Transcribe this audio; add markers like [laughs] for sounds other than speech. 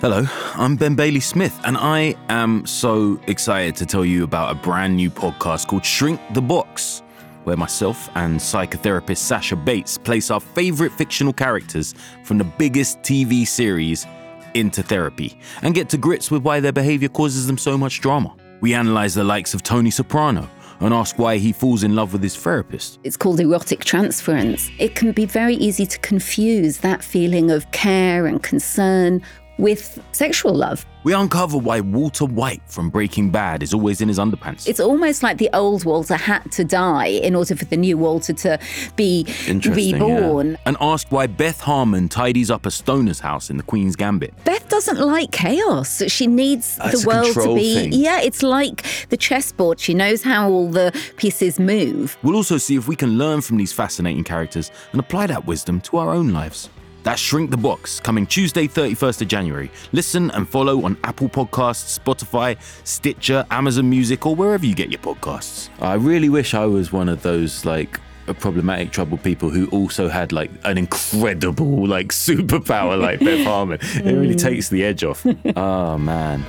Hello, I'm Ben Bailey Smith, and I am so excited to tell you about a brand new podcast called Shrink the Box, where myself and psychotherapist Sasha Bates place our favorite fictional characters from the biggest TV series into therapy and get to grips with why their behavior causes them so much drama. We analyze the likes of Tony Soprano and ask why he falls in love with his therapist. It's called erotic transference. It can be very easy to confuse that feeling of care and concern with sexual love. We uncover why Walter White from Breaking Bad is always in his underpants. It's almost like the old Walter had to die in order for the new Walter to be reborn. yeah. And ask why Beth Harmon tidies up a stoner's house in the Queen's Gambit. Beth doesn't like chaos. She needs That's the world to be. thing. Yeah, it's like the chessboard. She knows how all the pieces move. We'll also see if we can learn from these fascinating characters and apply that wisdom to our own lives. That's Shrink the Box, coming Tuesday, 31st of January. Listen and follow on Apple Podcasts, Spotify, Stitcher, Amazon Music, or wherever you get your podcasts. I really wish I was one of those, like, problematic, troubled people who also had, like, an incredible, like, [laughs] superpower like Beth [laughs] Harmon. It really mm. takes the edge off. Oh, [laughs] man.